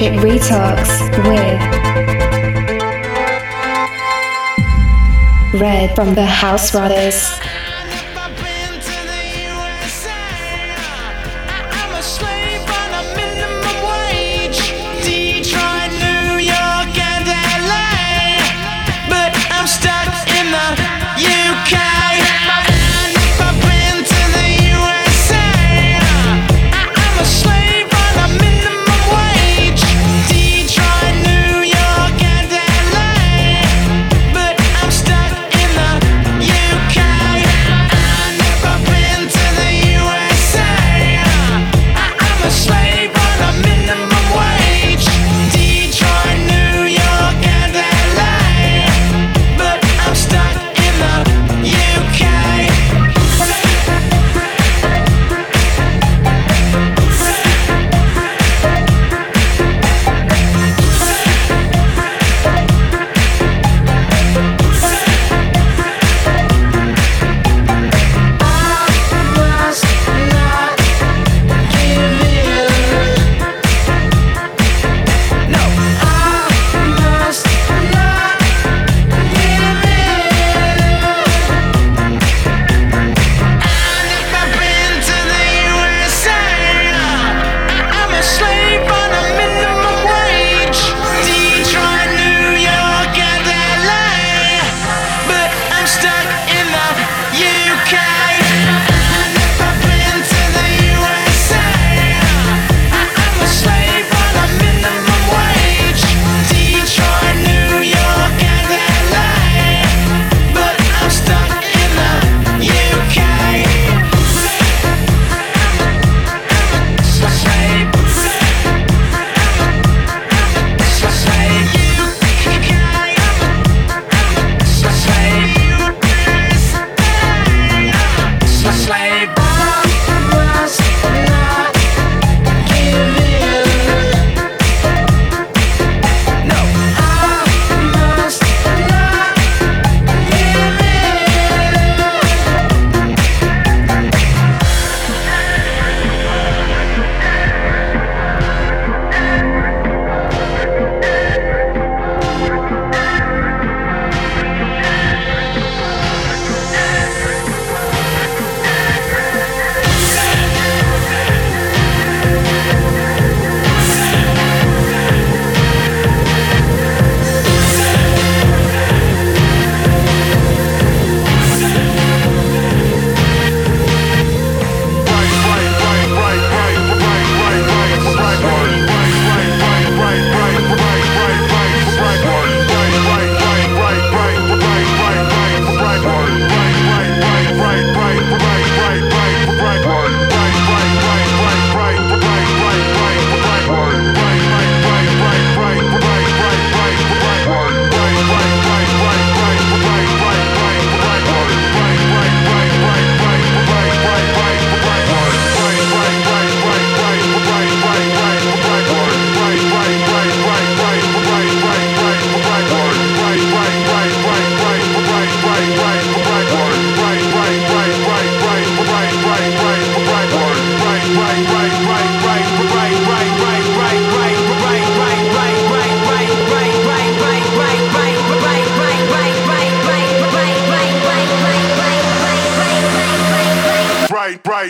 Electric Retalks with Red from the House Brothers.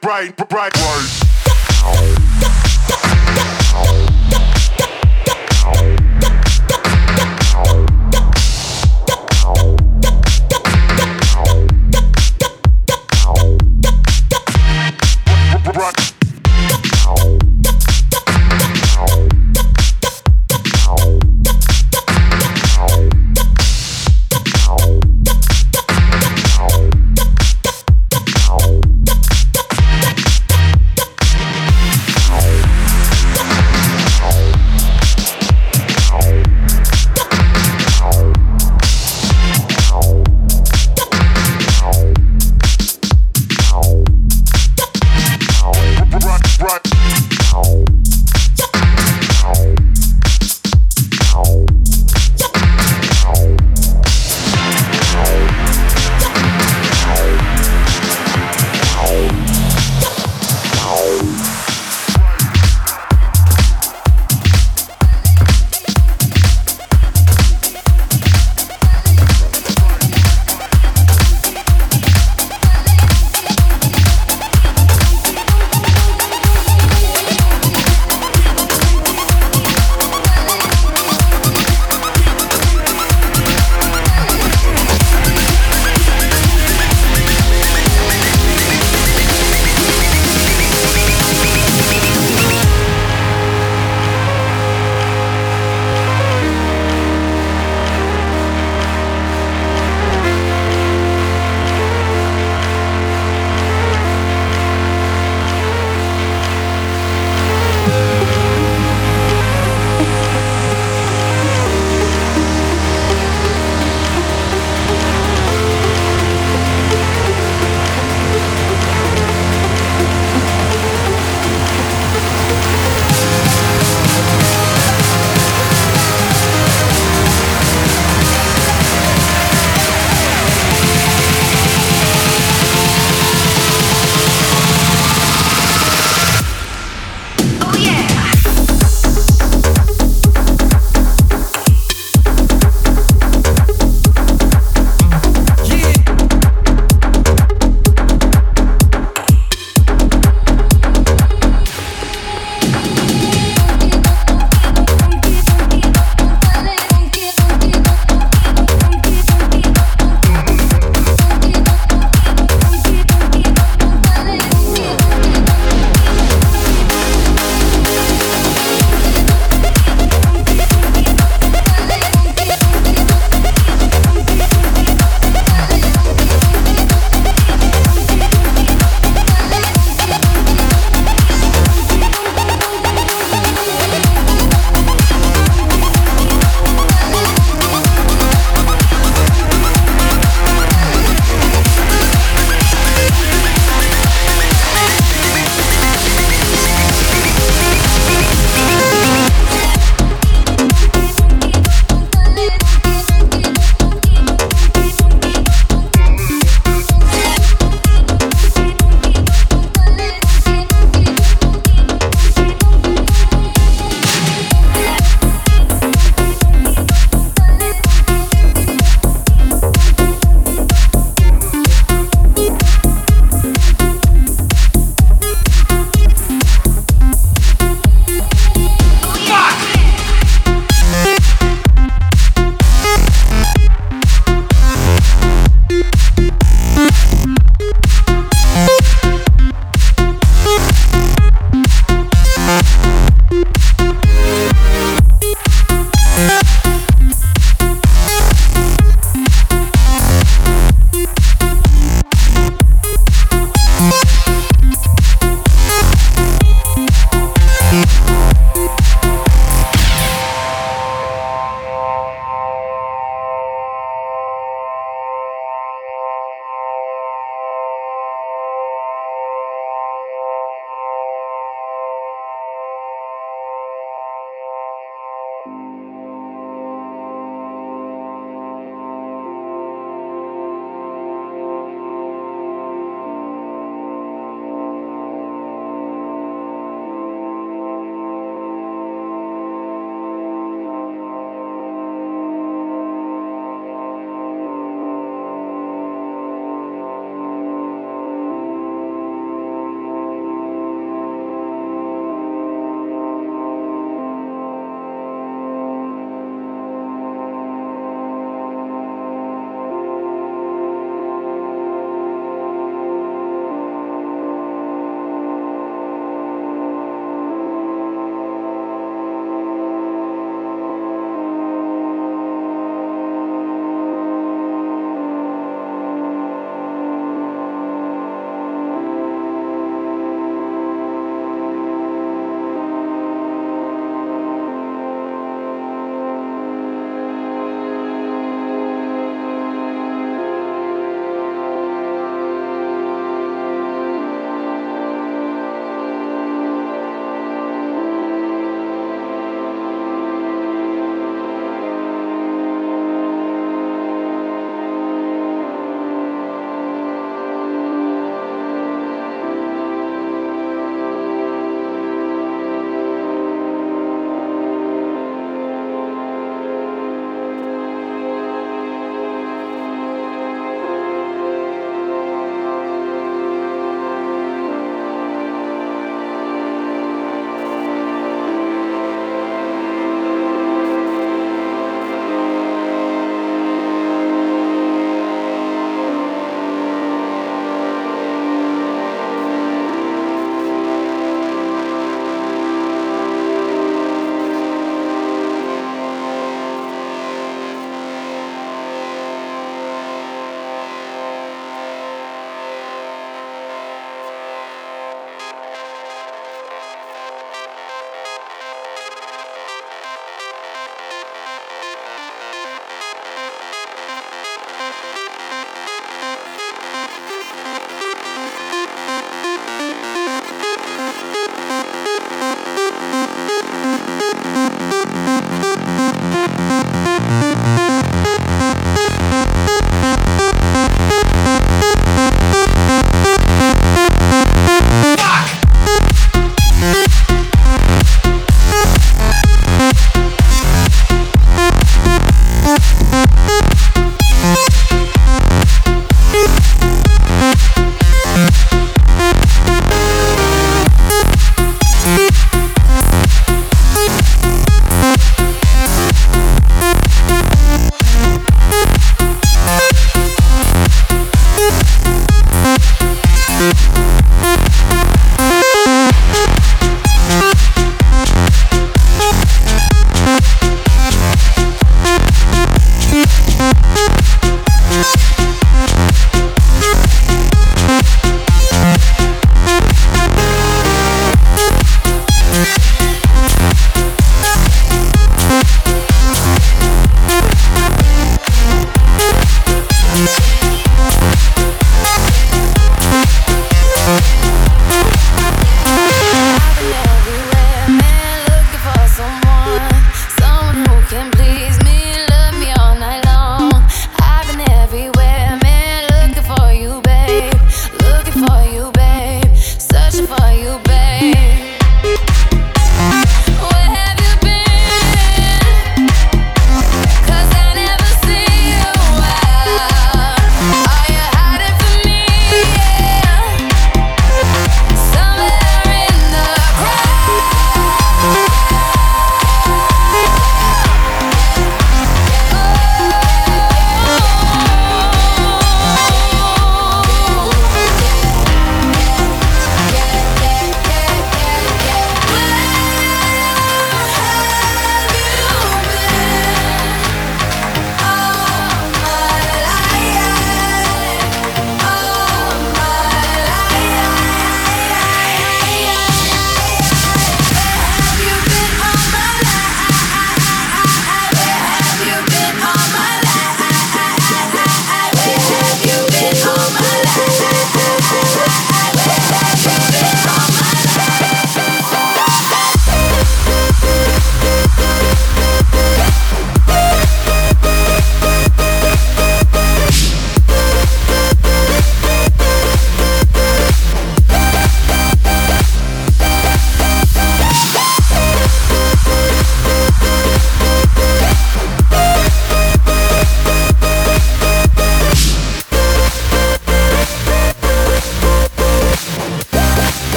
brain, bright brain.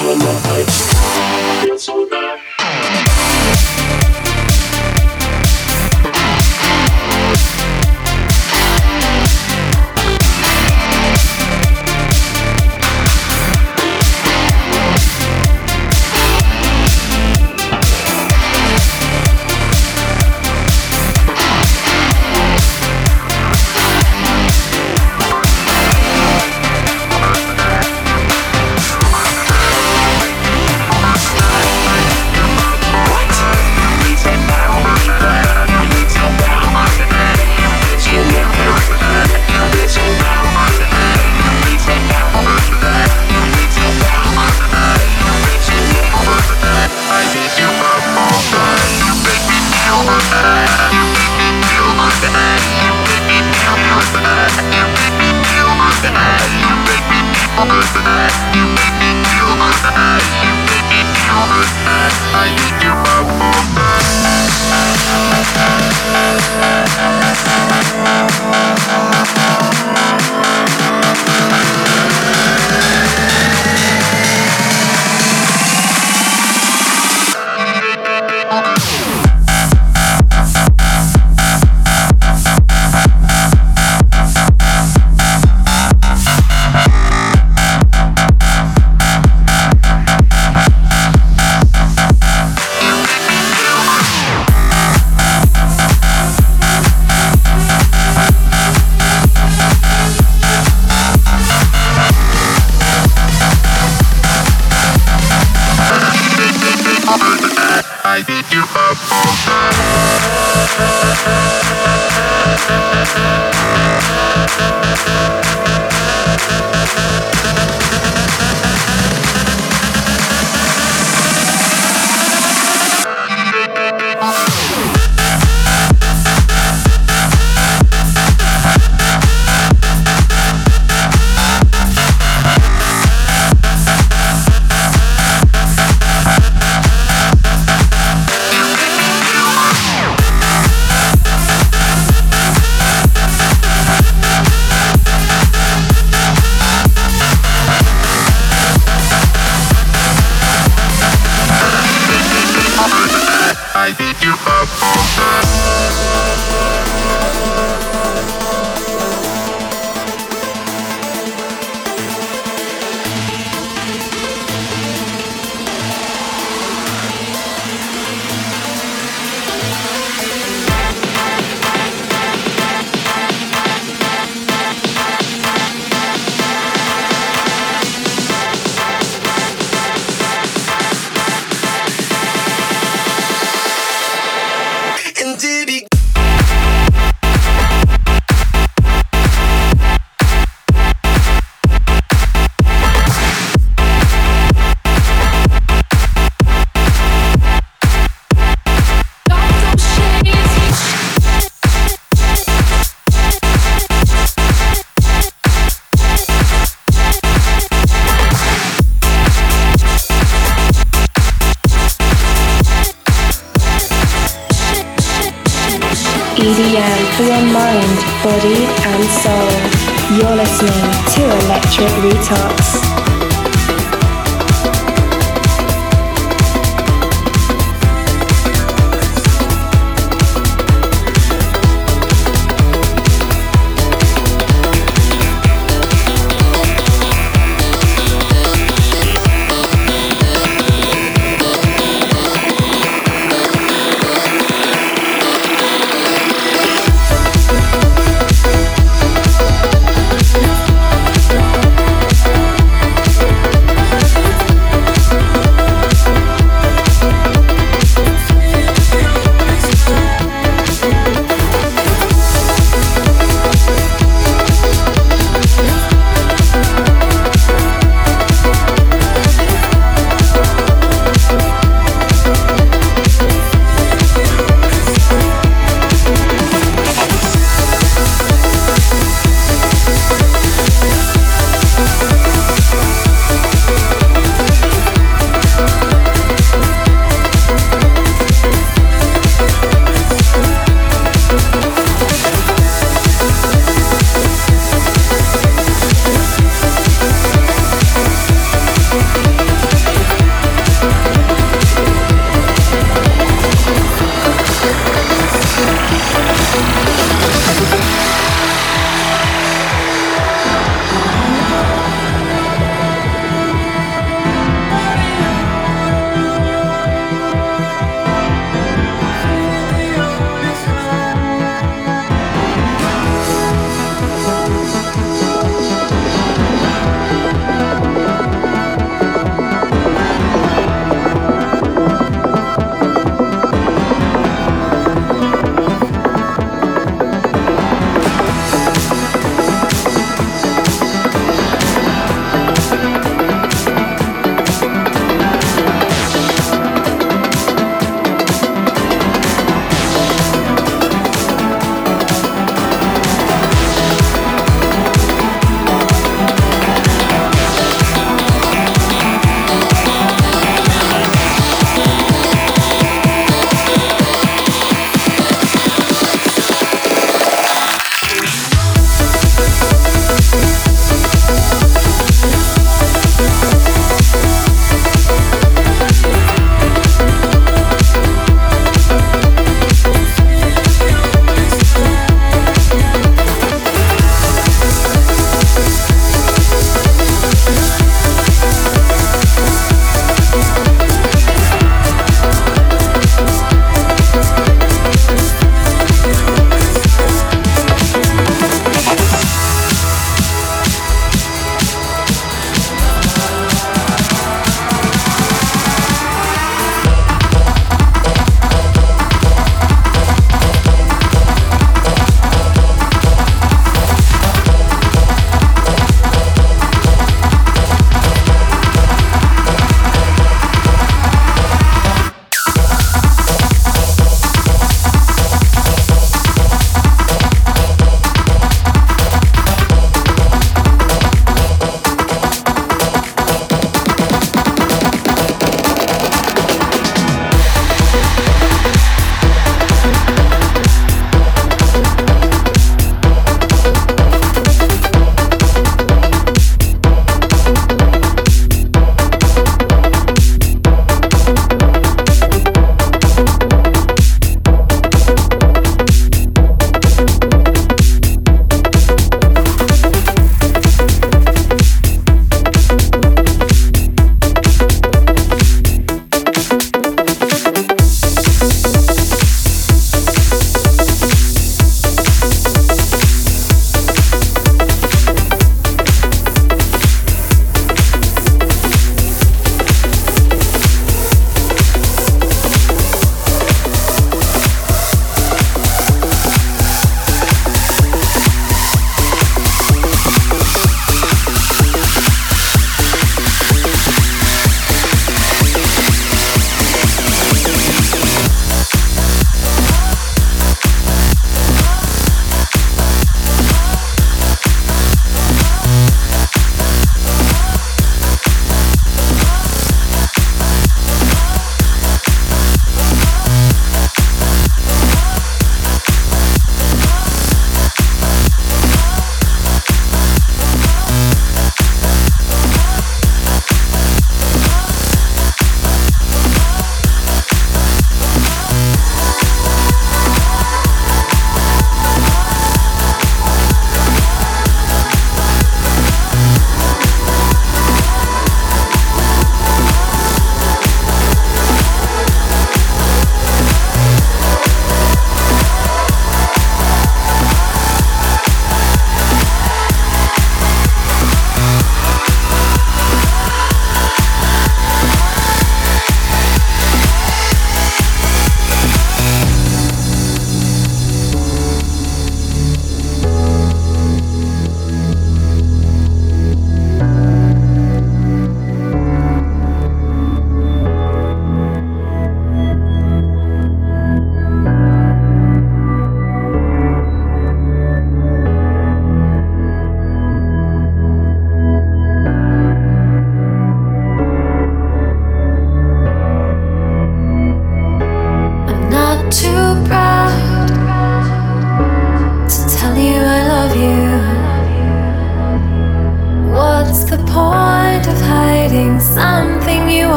turn my lights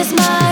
is my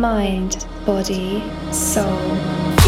mind, body, soul.